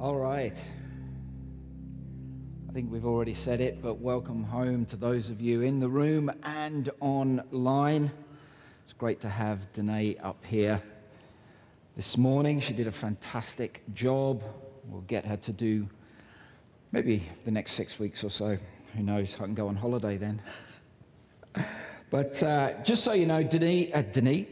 All right. I think we've already said it, but welcome home to those of you in the room and online. It's great to have Danae up here this morning. She did a fantastic job. We'll get her to do maybe the next six weeks or so. Who knows? I can go on holiday then. But uh, just so you know, Denis, uh, Denis,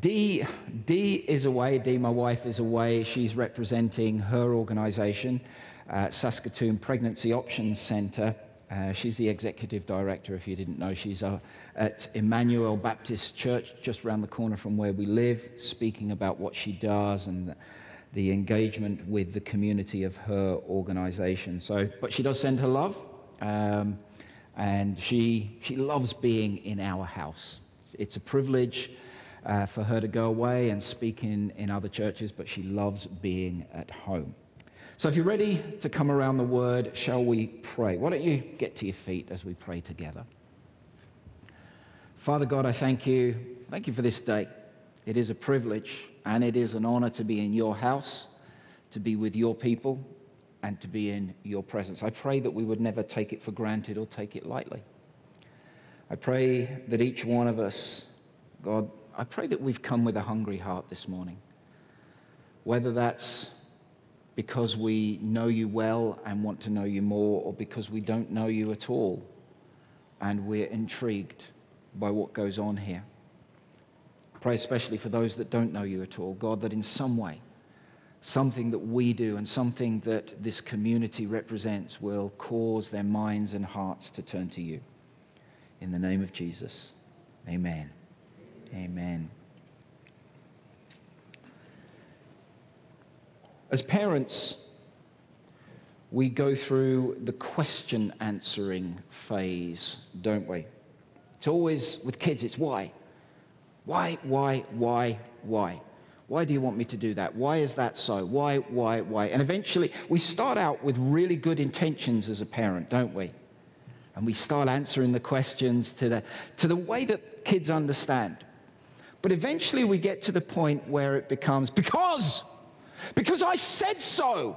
Dee, Dee is away. Dee, my wife, is away. She's representing her organization, uh, Saskatoon Pregnancy Options Center. Uh, she's the executive director, if you didn't know. She's uh, at Emmanuel Baptist Church, just around the corner from where we live, speaking about what she does and the engagement with the community of her organization. So, but she does send her love. Um, and she, she loves being in our house. It's a privilege uh, for her to go away and speak in, in other churches, but she loves being at home. So, if you're ready to come around the word, shall we pray? Why don't you get to your feet as we pray together? Father God, I thank you. Thank you for this day. It is a privilege and it is an honor to be in your house, to be with your people, and to be in your presence. I pray that we would never take it for granted or take it lightly. I pray that each one of us, God, I pray that we've come with a hungry heart this morning. Whether that's because we know you well and want to know you more, or because we don't know you at all and we're intrigued by what goes on here. I pray especially for those that don't know you at all, God, that in some way something that we do and something that this community represents will cause their minds and hearts to turn to you. In the name of Jesus, amen. Amen. As parents, we go through the question answering phase, don't we? It's always with kids, it's why. Why, why, why, why? Why do you want me to do that? Why is that so? Why, why, why? And eventually, we start out with really good intentions as a parent, don't we? And we start answering the questions to the, to the way that kids understand. But eventually, we get to the point where it becomes, because, because I said so.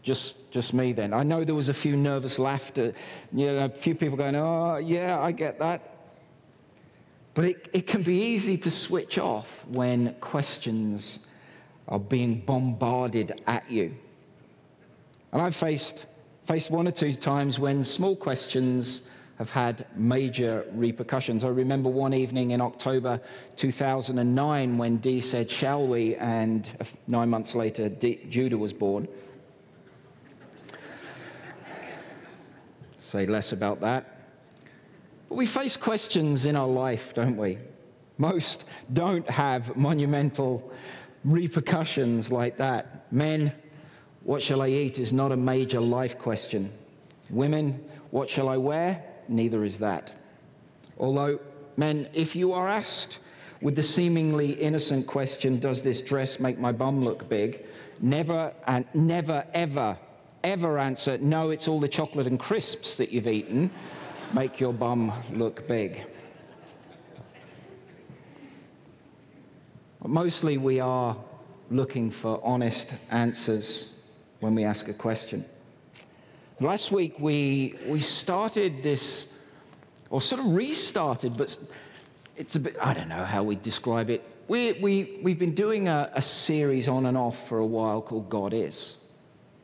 Just, just me then. I know there was a few nervous laughter, you know, a few people going, oh, yeah, I get that. But it, it can be easy to switch off when questions are being bombarded at you. And I've faced, faced one or two times when small questions have had major repercussions. I remember one evening in October 2009 when Dee said, Shall we? And nine months later, Judah was born. Say less about that. But we face questions in our life, don't we? Most don't have monumental repercussions like that. Men, what shall I eat is not a major life question. Women, what shall I wear? Neither is that. Although, men, if you are asked with the seemingly innocent question, Does this dress make my bum look big? Never and never, ever, ever answer, No, it's all the chocolate and crisps that you've eaten make your bum look big. Mostly we are looking for honest answers when we ask a question. Last week we, we started this, or sort of restarted, but it's a bit, I don't know how we describe it. We, we, we've been doing a, a series on and off for a while called God Is.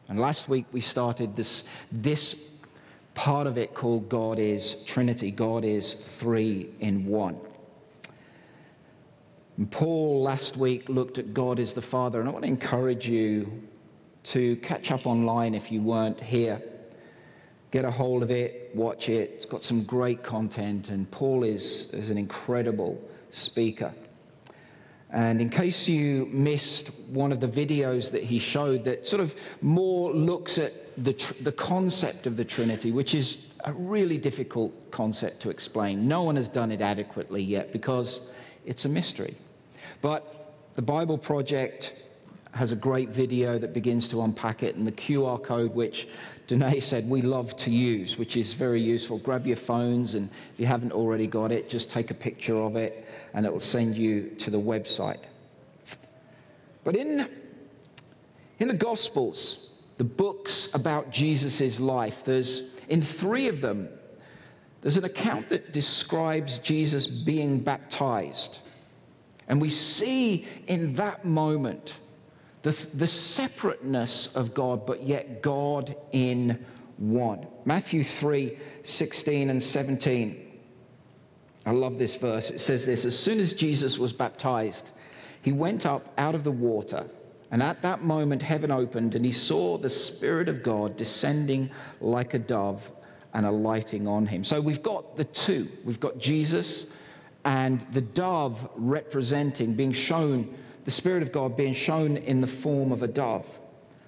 And last week we started this, this part of it called God is Trinity. God is three in one. And Paul last week looked at God as the Father, and I want to encourage you to catch up online if you weren't here. Get a hold of it, watch it. It's got some great content, and Paul is, is an incredible speaker. And in case you missed one of the videos that he showed that sort of more looks at the, tr- the concept of the Trinity, which is a really difficult concept to explain. No one has done it adequately yet because it's a mystery. But the Bible Project has a great video that begins to unpack it, and the QR code, which Danae said we love to use, which is very useful. Grab your phones, and if you haven't already got it, just take a picture of it, and it will send you to the website. But in In the Gospels, the books about Jesus' life, there's in three of them, there's an account that describes Jesus being baptized. And we see in that moment the, the separateness of God, but yet God in one. Matthew 3 16 and 17. I love this verse. It says this As soon as Jesus was baptized, he went up out of the water. And at that moment, heaven opened, and he saw the Spirit of God descending like a dove and alighting on him. So we've got the two. We've got Jesus and the dove representing, being shown, the Spirit of God being shown in the form of a dove.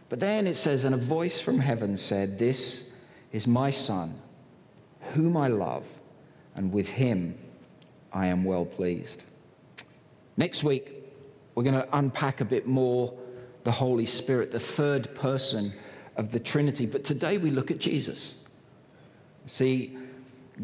But then it says, and a voice from heaven said, This is my Son, whom I love, and with him I am well pleased. Next week, we're going to unpack a bit more the Holy Spirit, the third person of the Trinity. But today we look at Jesus. See,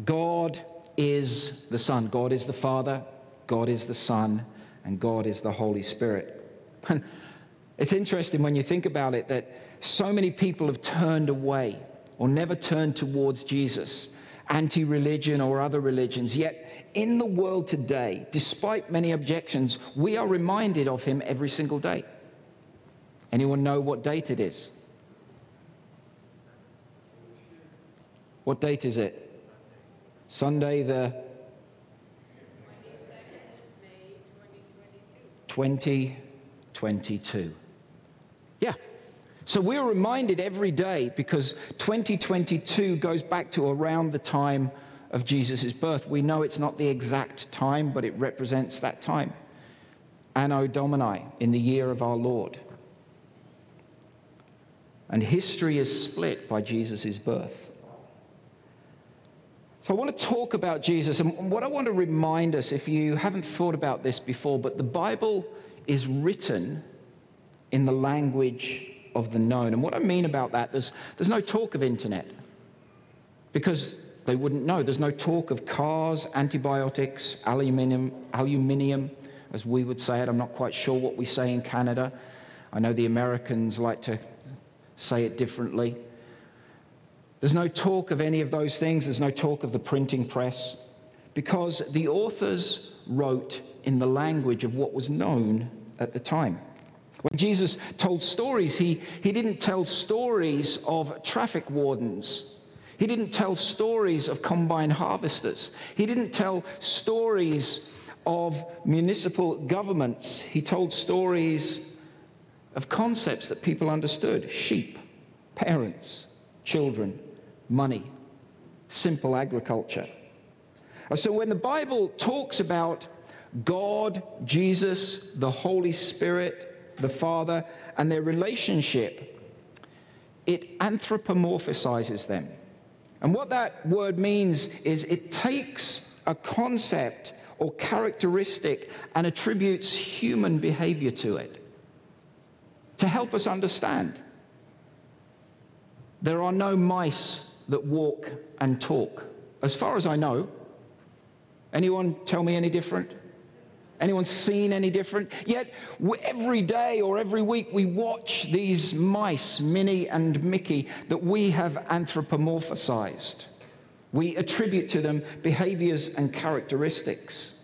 God is the Son, God is the Father, God is the Son, and God is the Holy Spirit. And it's interesting when you think about it that so many people have turned away or never turned towards Jesus, anti religion or other religions. Yet in the world today, despite many objections, we are reminded of him every single day. Anyone know what date it is? What date is it? Sunday the 2022. Yeah. So we're reminded every day because 2022 goes back to around the time of Jesus' birth. We know it's not the exact time, but it represents that time. Anno Domini, in the year of our Lord. And history is split by Jesus' birth. So I want to talk about Jesus. And what I want to remind us, if you haven't thought about this before, but the Bible is written in the language of the known. And what I mean about that, there's, there's no talk of internet because they wouldn't know. There's no talk of cars, antibiotics, aluminium, aluminium, as we would say it. I'm not quite sure what we say in Canada. I know the Americans like to say it differently. There's no talk of any of those things. There's no talk of the printing press because the authors wrote in the language of what was known at the time. When Jesus told stories, he, he didn't tell stories of traffic wardens. He didn't tell stories of combine harvesters. He didn't tell stories of municipal governments. He told stories of concepts that people understood sheep, parents, children, money, simple agriculture. So when the Bible talks about God, Jesus, the Holy Spirit, the Father, and their relationship, it anthropomorphizes them. And what that word means is it takes a concept or characteristic and attributes human behavior to it to help us understand. There are no mice that walk and talk. As far as I know, anyone tell me any different? Anyone seen any different? Yet every day or every week we watch these mice, Minnie and Mickey, that we have anthropomorphized. We attribute to them behaviors and characteristics.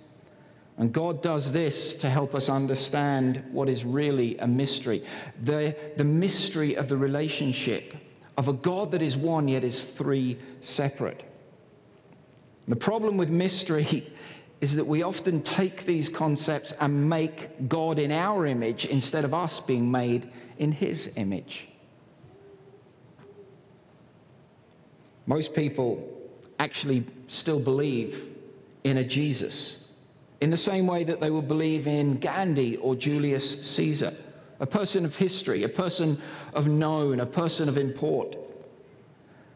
And God does this to help us understand what is really a mystery the, the mystery of the relationship of a God that is one yet is three separate. The problem with mystery is that we often take these concepts and make God in our image instead of us being made in his image. Most people actually still believe in a Jesus in the same way that they will believe in Gandhi or Julius Caesar a person of history, a person of known, a person of import.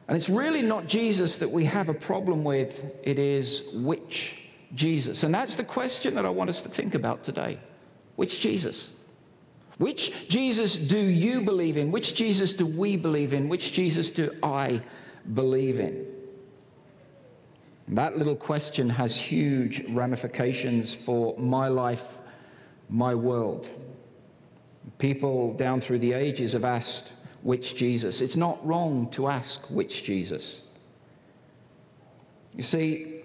And it's really not Jesus that we have a problem with, it is which Jesus. And that's the question that I want us to think about today. Which Jesus? Which Jesus do you believe in? Which Jesus do we believe in? Which Jesus do I believe in? That little question has huge ramifications for my life, my world. People down through the ages have asked, which Jesus? It's not wrong to ask, which Jesus? You see,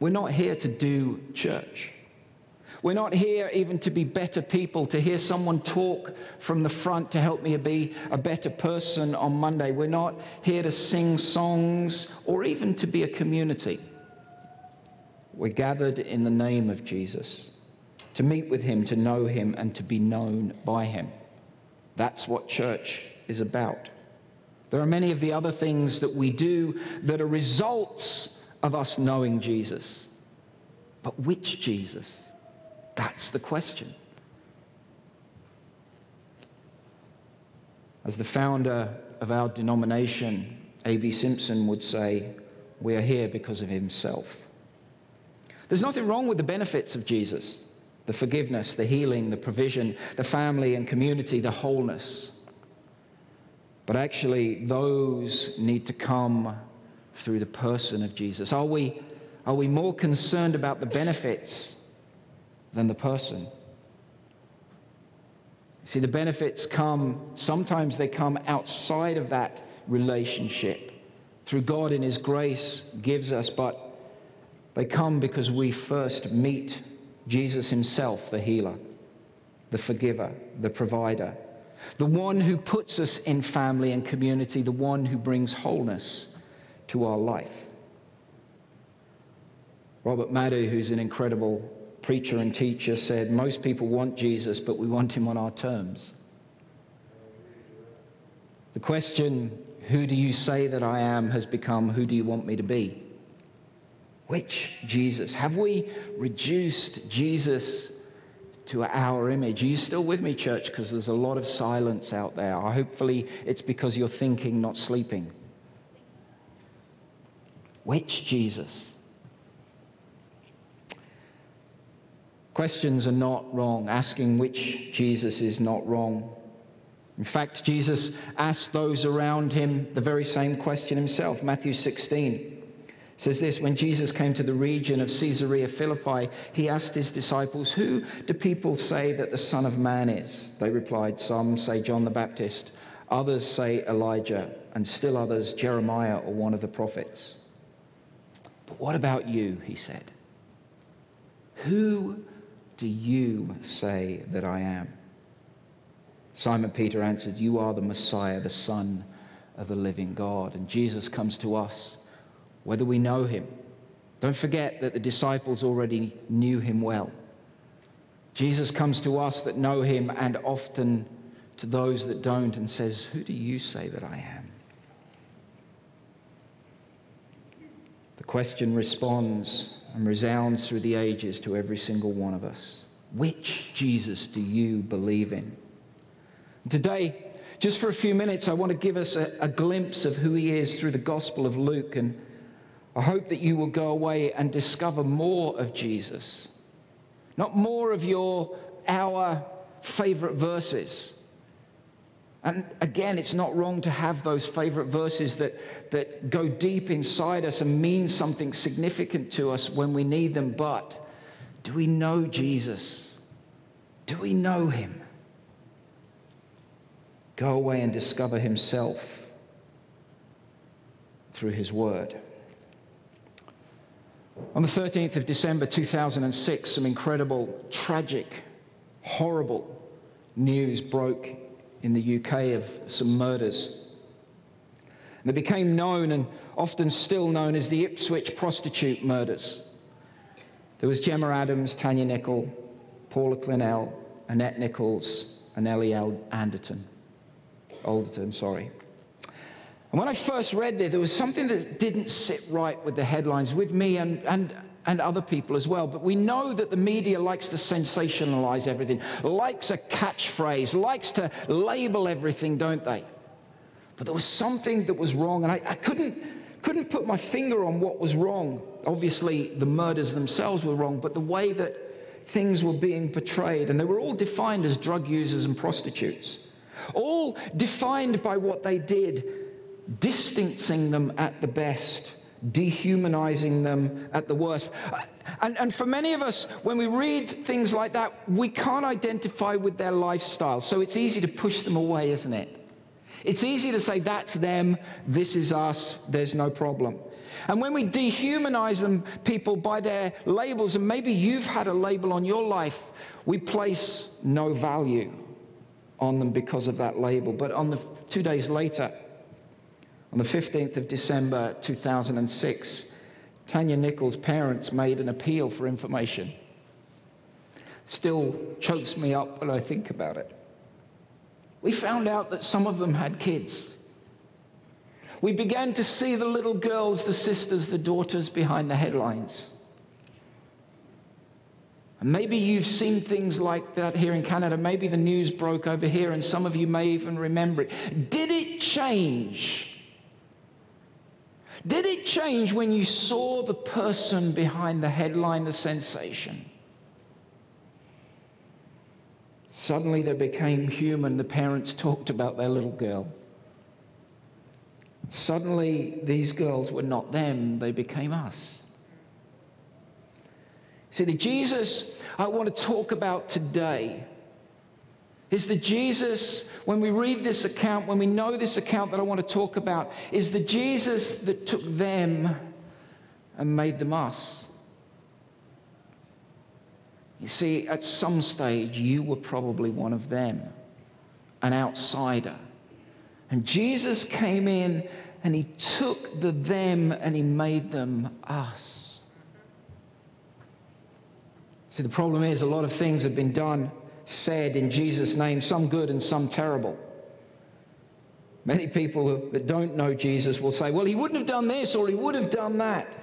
we're not here to do church. We're not here even to be better people, to hear someone talk from the front to help me be a better person on Monday. We're not here to sing songs or even to be a community. We're gathered in the name of Jesus to meet with him, to know him, and to be known by him. That's what church is about. There are many of the other things that we do that are results of us knowing Jesus. But which Jesus? That's the question. As the founder of our denomination, A.B. Simpson, would say, we are here because of himself. There's nothing wrong with the benefits of Jesus the forgiveness, the healing, the provision, the family and community, the wholeness. But actually, those need to come through the person of Jesus. Are we, are we more concerned about the benefits than the person? See, the benefits come, sometimes they come outside of that relationship. Through God in His grace gives us, but they come because we first meet Jesus himself, the healer, the forgiver, the provider, the one who puts us in family and community, the one who brings wholeness to our life. Robert Madu, who's an incredible preacher and teacher, said, Most people want Jesus, but we want him on our terms. The question, Who do you say that I am, has become, Who do you want me to be? Which Jesus? Have we reduced Jesus to our image? Are you still with me, church? Because there's a lot of silence out there. Hopefully, it's because you're thinking, not sleeping. Which Jesus? Questions are not wrong. Asking which Jesus is not wrong. In fact, Jesus asked those around him the very same question himself. Matthew 16 says this when Jesus came to the region of Caesarea Philippi, he asked his disciples, Who do people say that the Son of Man is? They replied, Some say John the Baptist, others say Elijah, and still others Jeremiah or one of the prophets. But what about you? He said. Who do you say that I am? Simon Peter answered, You are the Messiah, the Son of the living God. And Jesus comes to us whether we know him. Don't forget that the disciples already knew him well. Jesus comes to us that know him and often to those that don't and says, Who do you say that I am? The question responds and resounds through the ages to every single one of us. Which Jesus do you believe in? Today, just for a few minutes, I want to give us a, a glimpse of who he is through the Gospel of Luke and I hope that you will go away and discover more of Jesus. Not more of your, our favorite verses. And again, it's not wrong to have those favorite verses that, that go deep inside us and mean something significant to us when we need them. But do we know Jesus? Do we know him? Go away and discover himself through his word. On the 13th of December 2006, some incredible, tragic, horrible news broke in the UK of some murders. And they became known and often still known as the Ipswich prostitute murders. There was Gemma Adams, Tania Nicol, Paula Clennell, Annette Nicholls, and Ellie Anderton. Alderton, sorry. And when I first read this, there was something that didn't sit right with the headlines, with me and, and, and other people as well. But we know that the media likes to sensationalize everything, likes a catchphrase, likes to label everything, don't they? But there was something that was wrong, and I, I couldn't, couldn't put my finger on what was wrong. Obviously, the murders themselves were wrong, but the way that things were being portrayed, and they were all defined as drug users and prostitutes, all defined by what they did distancing them at the best dehumanizing them at the worst. And, and for many of us, when we read things like that, we can't identify with their lifestyle. So it's easy to push them away, isn't it? It's easy to say, that's them, this is us, there's no problem. And when we dehumanize them, people by their labels, and maybe you've had a label on your life, we place no value on them because of that label. But on the two days later, on the 15th of December 2006, Tania Nichols' parents made an appeal for information. Still chokes me up when I think about it. We found out that some of them had kids. We began to see the little girls, the sisters, the daughters behind the headlines. And maybe you've seen things like that here in Canada. Maybe the news broke over here, and some of you may even remember it. Did it change? Did it change when you saw the person behind the headline, the sensation? Suddenly they became human. The parents talked about their little girl. Suddenly these girls were not them, they became us. See, the Jesus I want to talk about today is the Jesus, when we read this account, when we know this account that I want to talk about, is the Jesus that took them and made them us. You see, at some stage, you were probably one of them, an outsider. And Jesus came in and he took the them and he made them us. See, the problem is a lot of things have been done said in Jesus' name, some good and some terrible. Many people that don't know Jesus will say, well, he wouldn't have done this or he would have done that.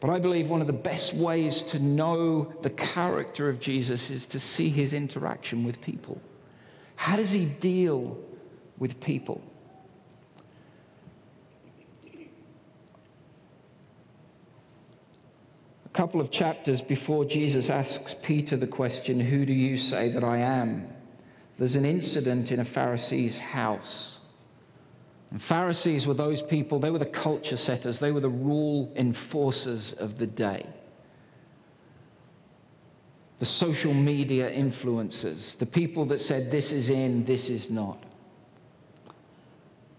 But I believe one of the best ways to know the character of Jesus is to see his interaction with people. How does he deal with people? Couple of chapters before Jesus asks Peter the question, Who do you say that I am? There's an incident in a Pharisee's house. And Pharisees were those people, they were the culture setters, they were the rule enforcers of the day. The social media influencers, the people that said this is in, this is not.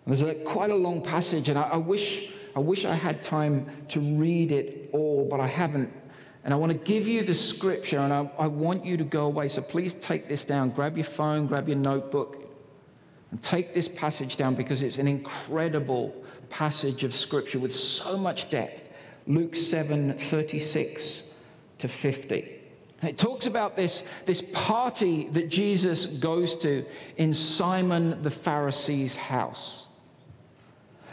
There's a, quite a long passage, and I, I wish I wish I had time to read it all, but I haven't. And I want to give you the scripture, and I, I want you to go away. So please take this down. Grab your phone, grab your notebook, and take this passage down because it's an incredible passage of scripture with so much depth. Luke 7 36 to 50. it talks about this, this party that Jesus goes to in Simon the Pharisee's house.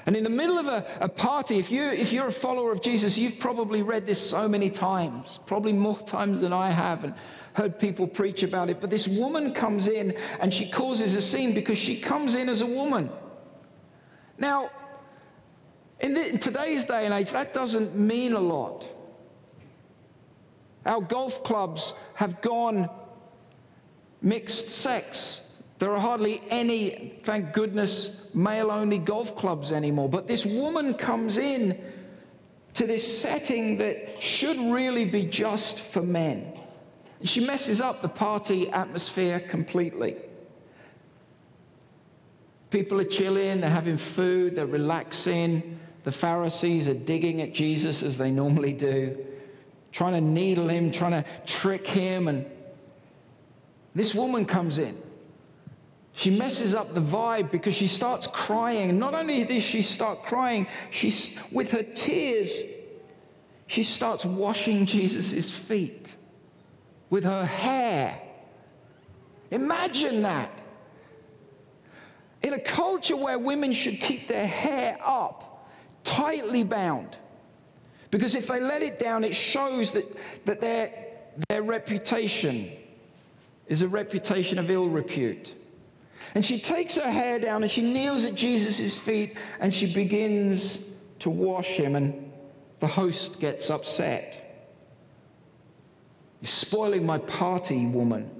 And in the middle of a, a, party, if, you, if you're a follower of Jesus, you've probably read this so many times, probably more times than I have, and heard people preach about it. But this woman comes in and she causes a scene because she comes in as a woman. Now, in, the, in today's day and age, that doesn't mean a lot. Our golf clubs have gone mixed sex. There are hardly any, thank goodness, male only golf clubs anymore. But this woman comes in to this setting that should really be just for men. She messes up the party atmosphere completely. People are chilling, they're having food, they're relaxing. The Pharisees are digging at Jesus as they normally do, trying to needle him, trying to trick him. And this woman comes in. She messes up the vibe because she starts crying. Not only does she start crying, she's, with her tears, she starts washing Jesus' feet with her hair. Imagine that. In a culture where women should keep their hair up, tightly bound, because if they let it down, it shows that, that their, their reputation is a reputation of ill repute. And she takes her hair down and she kneels at Jesus' feet and she begins to wash him. And the host gets upset. You're spoiling my party, woman.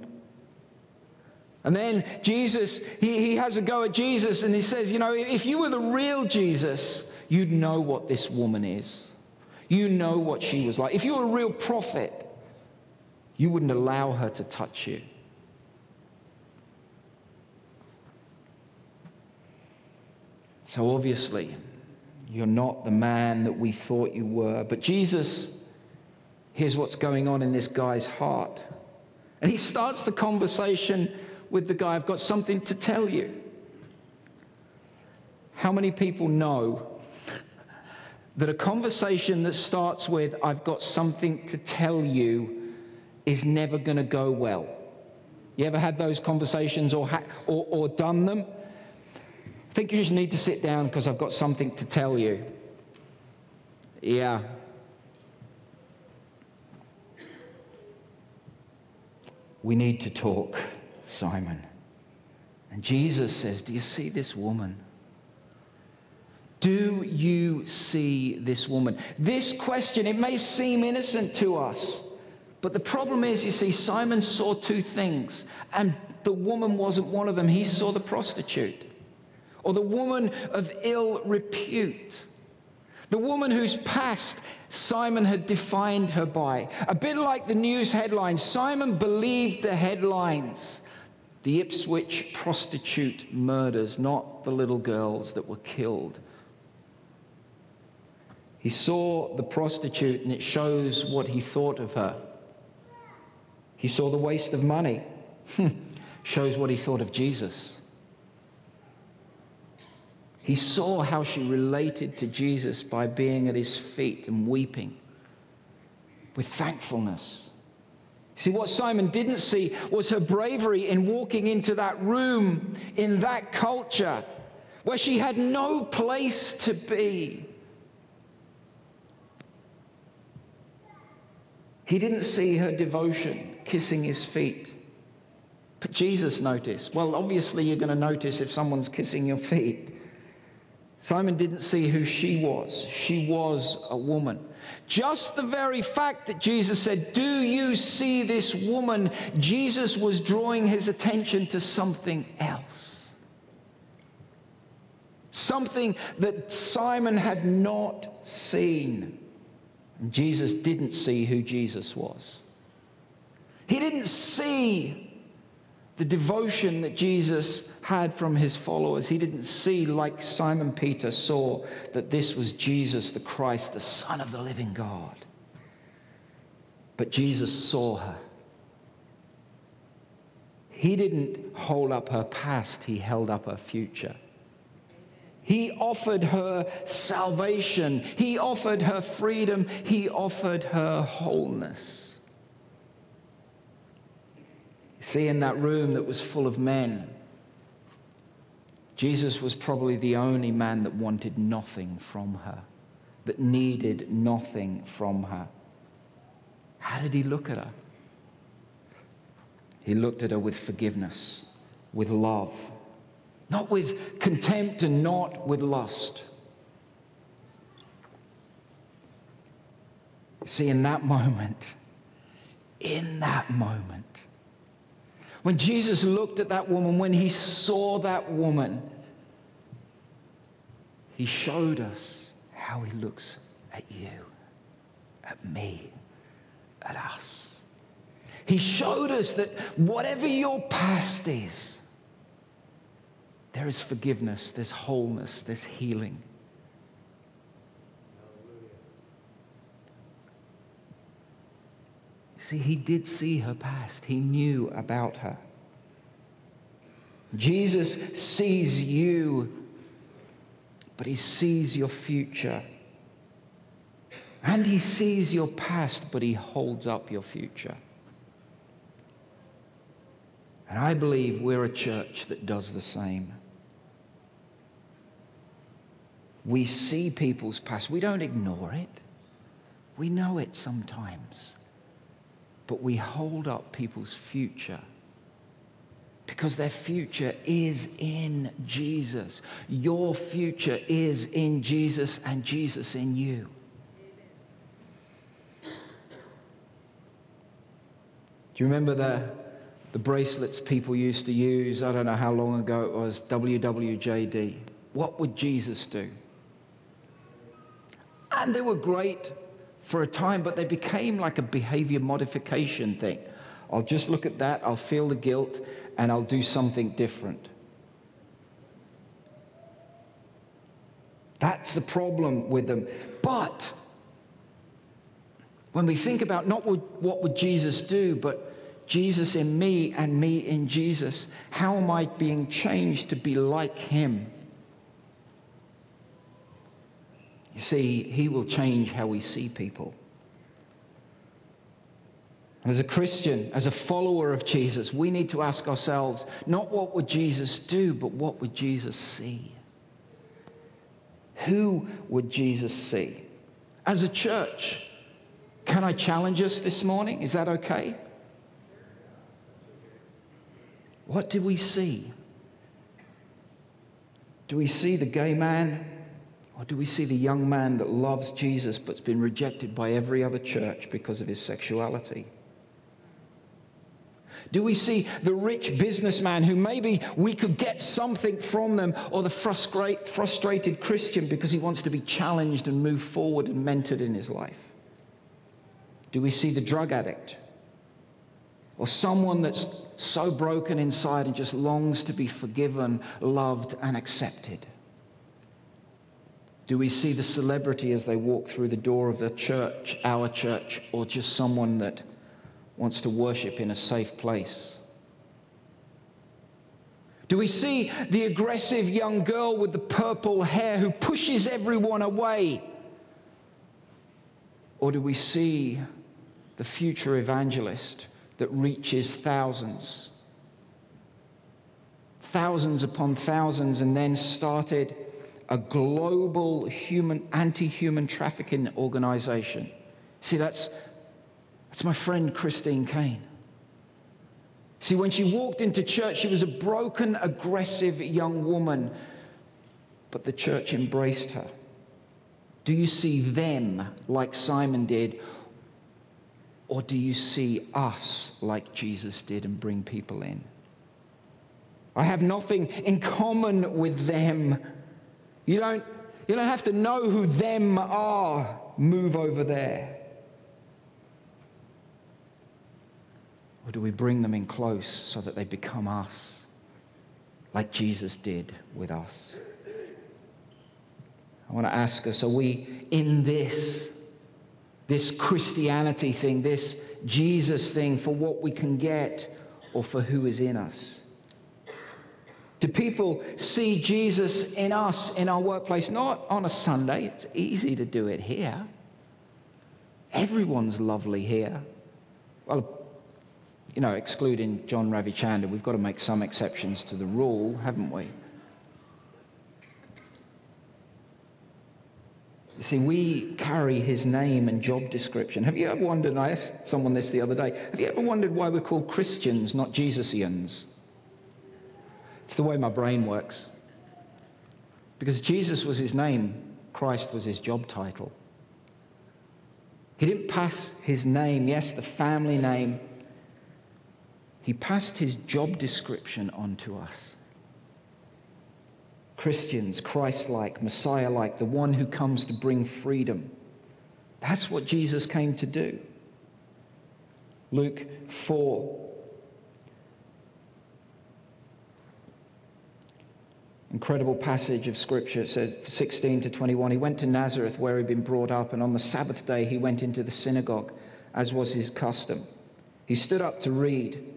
And then Jesus, he, he has a go at Jesus and he says, You know, if you were the real Jesus, you'd know what this woman is. You know what she was like. If you were a real prophet, you wouldn't allow her to touch you. So obviously, you're not the man that we thought you were. But Jesus, here's what's going on in this guy's heart. And he starts the conversation with the guy, I've got something to tell you. How many people know that a conversation that starts with, I've got something to tell you, is never going to go well? You ever had those conversations or, ha- or, or done them? I think you just need to sit down because I've got something to tell you. Yeah. We need to talk, Simon. And Jesus says, Do you see this woman? Do you see this woman? This question, it may seem innocent to us, but the problem is, you see, Simon saw two things, and the woman wasn't one of them. He saw the prostitute, or the woman of ill repute, the woman whose past Simon had defined her by. A bit like the news headlines, Simon believed the headlines. The Ipswich prostitute murders, not the little girls that were killed he saw the prostitute, and it shows what he thought of her. He saw the waste of money, shows what he thought of Jesus. He saw how she related to Jesus by being at his feet and weeping with thankfulness. See, what Simon didn't see was her bravery in walking into that room in that culture where she had no place to be. He didn't see her devotion kissing his feet. But Jesus noticed. Well, obviously, you're going to notice if someone's kissing your feet. Simon didn't see who she was. She was a woman. Just the very fact that Jesus said, Do you see this woman? Jesus was drawing his attention to something else. Something that Simon had not seen. Jesus didn't see who Jesus was. He didn't see the devotion that Jesus had from his followers. He didn't see, like Simon Peter saw, that this was Jesus the Christ, the Son of the living God. But Jesus saw her. He didn't hold up her past, he held up her future. He offered her salvation. He offered her freedom. He offered her wholeness. See, in that room that was full of men, Jesus was probably the only man that wanted nothing from her, that needed nothing from her. How did he look at her? He looked at her with forgiveness, with love not with contempt and not with lust. See, in that moment, in that moment, when Jesus looked at that woman, when he saw that woman, he showed us how he looks at you, at me, at us. He showed us that whatever your past is, there is forgiveness, there's wholeness, there's healing. See, he did see her past, he knew about her. Jesus sees you, but he sees your future. And he sees your past, but he holds up your future. And I believe we're a church that does the same. We see people's past. We don't ignore it. We know it sometimes. But we hold up people's future because their future is in Jesus. Your future is in Jesus and Jesus in you. Do you remember the, the bracelets people used to use? I don't know how long ago it was, WWJD. What would Jesus do? And they were great for a time, but they became like a behavior modification thing. I'll just look at that, I'll feel the guilt, and I'll do something different. That's the problem with them. But when we think about not what would Jesus do, but Jesus in me and me in Jesus, how am I being changed to be like him? You see, he will change how we see people. As a Christian, as a follower of Jesus, we need to ask ourselves not what would Jesus do, but what would Jesus see? Who would Jesus see? As a church, can I challenge us this morning? Is that okay? What do we see? Do we see the gay man? Or do we see the young man that loves Jesus but's been rejected by every other church because of his sexuality? Do we see the rich businessman who maybe we could get something from them, or the frustrate, frustrated Christian because he wants to be challenged and move forward and mentored in his life? Do we see the drug addict? Or someone that's so broken inside and just longs to be forgiven, loved, and accepted? Do we see the celebrity as they walk through the door of the church, our church, or just someone that wants to worship in a safe place? Do we see the aggressive young girl with the purple hair who pushes everyone away? Or do we see the future evangelist that reaches thousands, thousands upon thousands, and then started a global human, anti human trafficking organization. See, that's, that's my friend Christine Caine. See, when she walked into church, she was a broken, aggressive young woman, but the church embraced her. Do you see them like Simon did, or do you see us like Jesus did and bring people in? I have nothing in common with them. You don't, you don't have to know who them are. Move over there. Or do we bring them in close so that they become us, like Jesus did with us? I want to ask us are we in this? this Christianity thing, this Jesus thing for what we can get or for who is in us? Do people see Jesus in us in our workplace? Not on a Sunday, it's easy to do it here. Everyone's lovely here. Well, you know, excluding John Ravichander, we've got to make some exceptions to the rule, haven't we? You see, we carry his name and job description. Have you ever wondered, I asked someone this the other day, have you ever wondered why we're called Christians, not Jesusians? It's the way my brain works. Because Jesus was his name, Christ was his job title. He didn't pass his name, yes, the family name. He passed his job description on to us. Christians, Christ like, Messiah like, the one who comes to bring freedom. That's what Jesus came to do. Luke 4. Incredible passage of scripture. Says 16 to 21. He went to Nazareth where he'd been brought up, and on the Sabbath day he went into the synagogue, as was his custom. He stood up to read.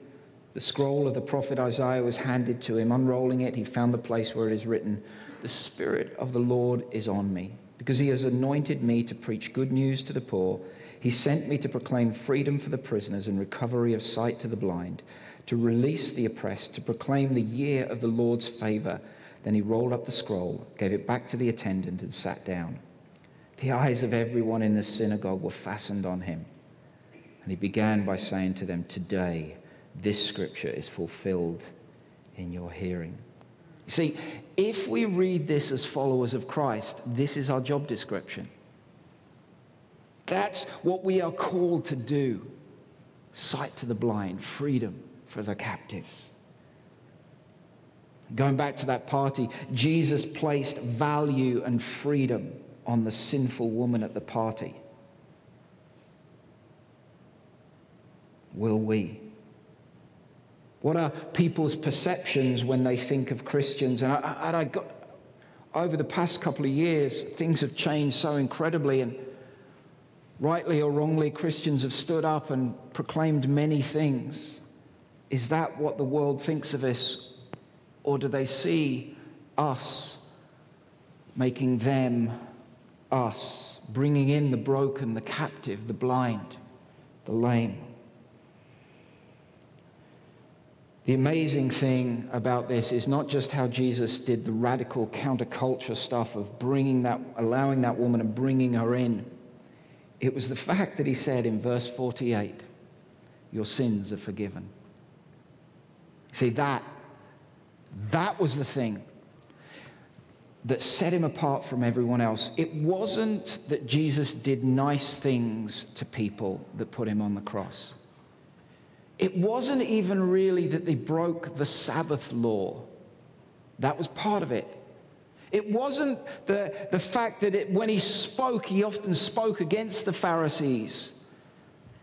The scroll of the prophet Isaiah was handed to him. Unrolling it, he found the place where it is written, The Spirit of the Lord is on me, because he has anointed me to preach good news to the poor. He sent me to proclaim freedom for the prisoners and recovery of sight to the blind, to release the oppressed, to proclaim the year of the Lord's favor. Then he rolled up the scroll, gave it back to the attendant, and sat down. The eyes of everyone in the synagogue were fastened on him. And he began by saying to them, Today, this scripture is fulfilled in your hearing. You see, if we read this as followers of Christ, this is our job description. That's what we are called to do sight to the blind, freedom for the captives. Going back to that party, Jesus placed value and freedom on the sinful woman at the party? Will we? What are people's perceptions when they think of Christians? And I, and I got, over the past couple of years, things have changed so incredibly. And rightly or wrongly, Christians have stood up and proclaimed many things. Is that what the world thinks of us? Or do they see us making them us, bringing in the broken, the captive, the blind, the lame? The amazing thing about this is not just how Jesus did the radical counterculture stuff of bringing that, allowing that woman and bringing her in. It was the fact that he said in verse 48, Your sins are forgiven. See, that, that was the thing that set him apart from everyone else. It wasn't that Jesus did nice things to people that put him on the cross. It wasn't even really that they broke the Sabbath law. That was part of it. It wasn't the, the fact that it, when he spoke, he often spoke against the Pharisees.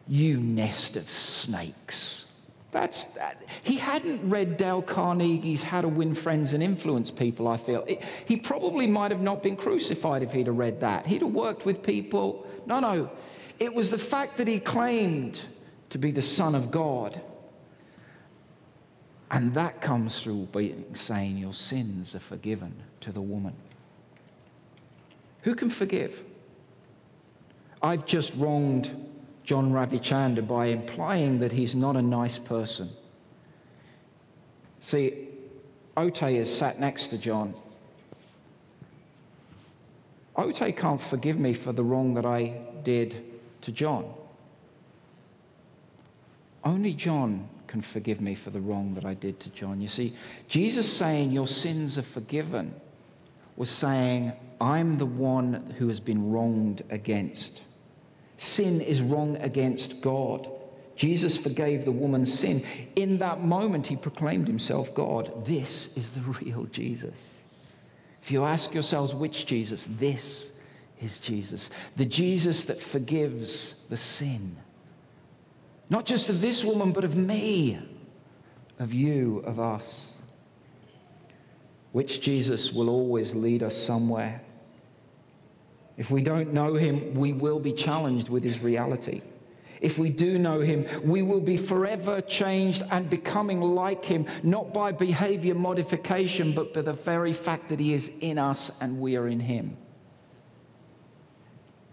You nest of snakes. That's that. He hadn't read Dale Carnegie's How to Win Friends and Influence People, I feel. It, he probably might have not been crucified if he'd have read that. He'd have worked with people. No, no. It was the fact that he claimed to be the Son of God. And that comes through being saying your sins are forgiven to the woman. Who can forgive? I've just wronged John Ravichander by implying that he's not a nice person. See, Ote is sat next to John. Ote can't forgive me for the wrong that I did to John. Only John can forgive me for the wrong that I did to John. You see, Jesus saying, Your sins are forgiven, was saying, I'm the one who has been wronged against. Sin is wrong against God. Jesus forgave the woman's sin. In that moment, he proclaimed himself God. This is the real Jesus. If you ask yourselves which Jesus, this is Jesus. The Jesus that forgives the sin not just of this woman, but of me, of you, of us. Which Jesus will always lead us somewhere. If we don't know him, we will be challenged with his reality. If we do know him, we will be forever changed and becoming like him, not by behavior modification, but by the very fact that he is in us and we are in him.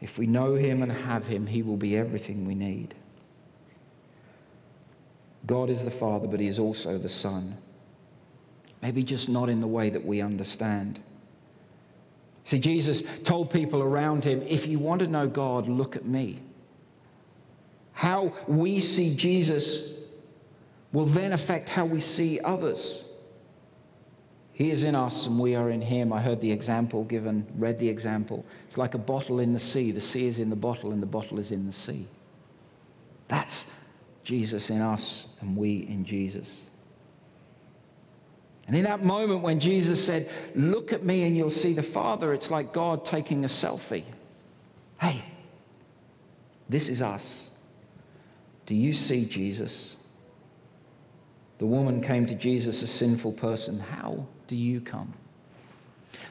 If we know him and have him, he will be everything we need. God is the Father, but He is also the Son. Maybe just not in the way that we understand. See, Jesus told people around him, if you want to know God, look at me. How we see Jesus will then affect how we see others. He is in us and we are in him. I heard the example given, read the example. It's like a bottle in the sea. The sea is in the bottle and the bottle is in the sea. That's Jesus in us and we in Jesus. And in that moment when Jesus said, Look at me and you'll see the Father, it's like God taking a selfie. Hey, this is us. Do you see Jesus? The woman came to Jesus, a sinful person. How do you come?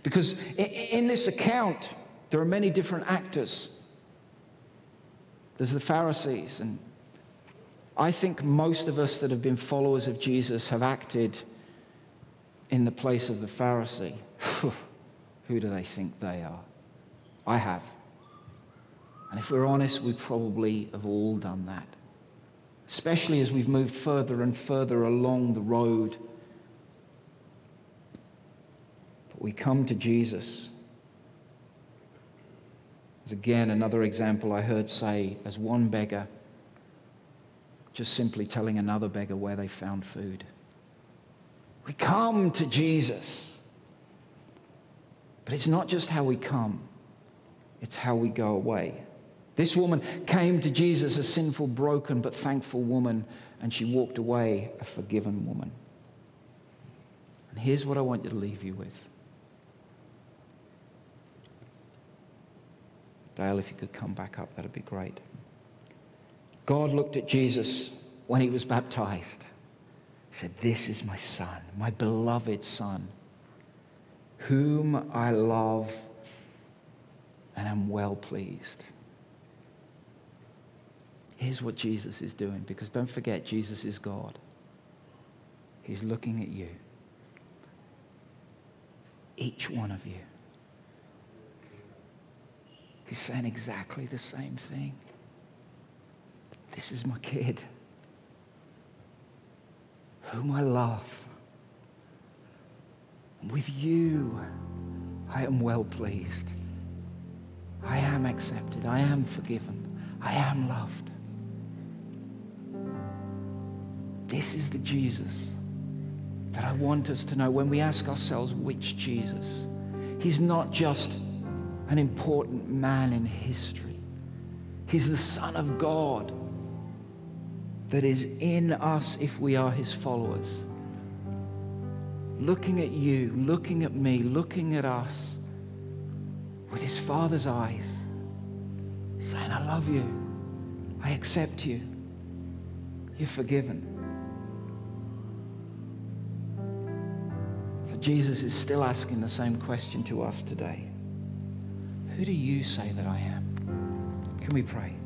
Because in this account, there are many different actors. There's the Pharisees and I think most of us that have been followers of Jesus have acted in the place of the Pharisee. Who do they think they are? I have. And if we're honest, we probably have all done that. Especially as we've moved further and further along the road. But we come to Jesus. As again, another example I heard say, as one beggar just simply telling another beggar where they found food. We come to Jesus. But it's not just how we come, it's how we go away. This woman came to Jesus, a sinful, broken, but thankful woman, and she walked away a forgiven woman. And here's what I want you to leave you with Dale, if you could come back up, that'd be great. God looked at Jesus when he was baptized. Said, This is my son, my beloved son, whom I love and am well pleased. Here's what Jesus is doing, because don't forget, Jesus is God. He's looking at you, each one of you. He's saying exactly the same thing. This is my kid, whom I love. With you, I am well pleased. I am accepted. I am forgiven. I am loved. This is the Jesus that I want us to know when we ask ourselves, which Jesus? He's not just an important man in history, He's the Son of God that is in us if we are His followers. Looking at you, looking at me, looking at us with His Father's eyes, saying, I love you, I accept you, you're forgiven. So Jesus is still asking the same question to us today Who do you say that I am? Can we pray?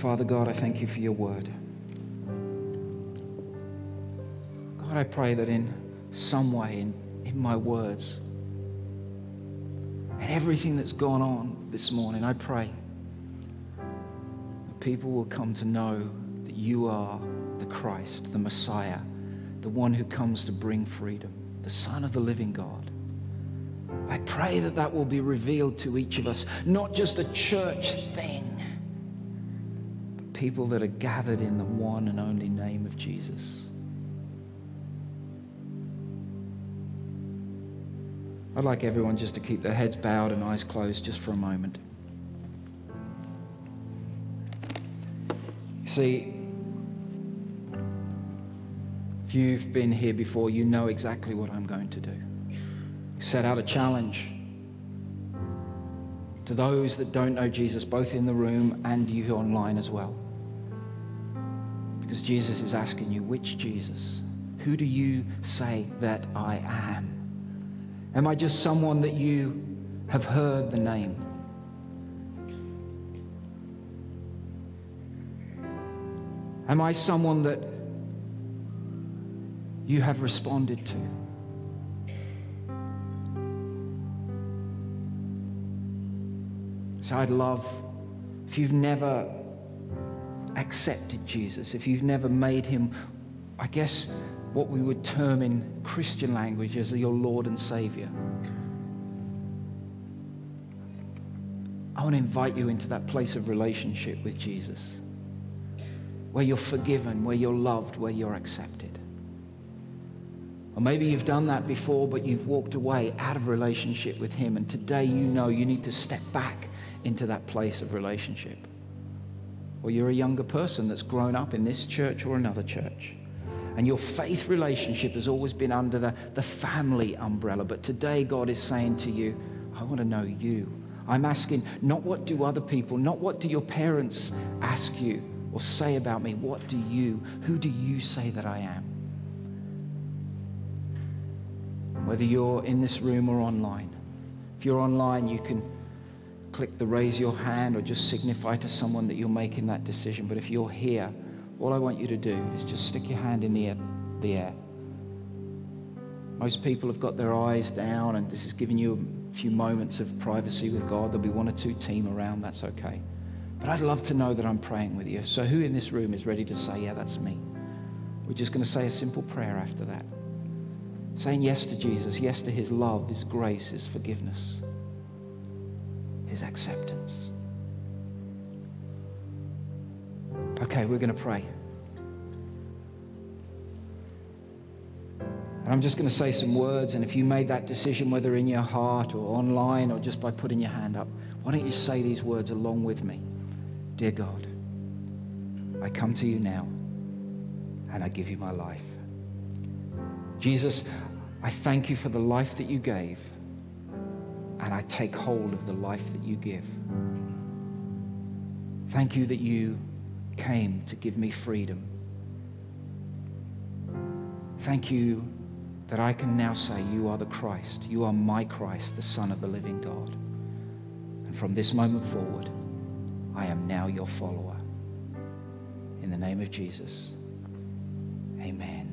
Father God, I thank you for your word. God, I pray that in some way, in, in my words, and everything that's gone on this morning, I pray that people will come to know that you are the Christ, the Messiah, the one who comes to bring freedom, the Son of the living God. I pray that that will be revealed to each of us, not just a church thing, people that are gathered in the one and only name of Jesus. I'd like everyone just to keep their heads bowed and eyes closed just for a moment. See, if you've been here before, you know exactly what I'm going to do. Set out a challenge to those that don't know Jesus, both in the room and you online as well. Because Jesus is asking you, which Jesus? Who do you say that I am? Am I just someone that you have heard the name? Am I someone that you have responded to. So I'd love, if you've never accepted Jesus, if you've never made him, I guess, what we would term in Christian language as your Lord and Savior. I want to invite you into that place of relationship with Jesus where you're forgiven, where you're loved, where you're accepted. Or maybe you've done that before, but you've walked away out of relationship with Him. And today you know you need to step back into that place of relationship. Or you're a younger person that's grown up in this church or another church. And your faith relationship has always been under the, the family umbrella. But today God is saying to you, I want to know you. I'm asking not what do other people, not what do your parents ask you or say about me. What do you, who do you say that I am? whether you're in this room or online. If you're online, you can click the raise your hand or just signify to someone that you're making that decision. But if you're here, all I want you to do is just stick your hand in the air. The air. Most people have got their eyes down, and this is giving you a few moments of privacy with God. There'll be one or two team around, that's okay. But I'd love to know that I'm praying with you. So, who in this room is ready to say, Yeah, that's me? We're just going to say a simple prayer after that saying yes to Jesus, yes to his love, his grace, his forgiveness, his acceptance. Okay, we're going to pray. And I'm just going to say some words, and if you made that decision, whether in your heart or online or just by putting your hand up, why don't you say these words along with me? Dear God, I come to you now and I give you my life. Jesus, I thank you for the life that you gave and I take hold of the life that you give. Thank you that you came to give me freedom. Thank you that I can now say, You are the Christ. You are my Christ, the Son of the living God. And from this moment forward, I am now your follower. In the name of Jesus, amen.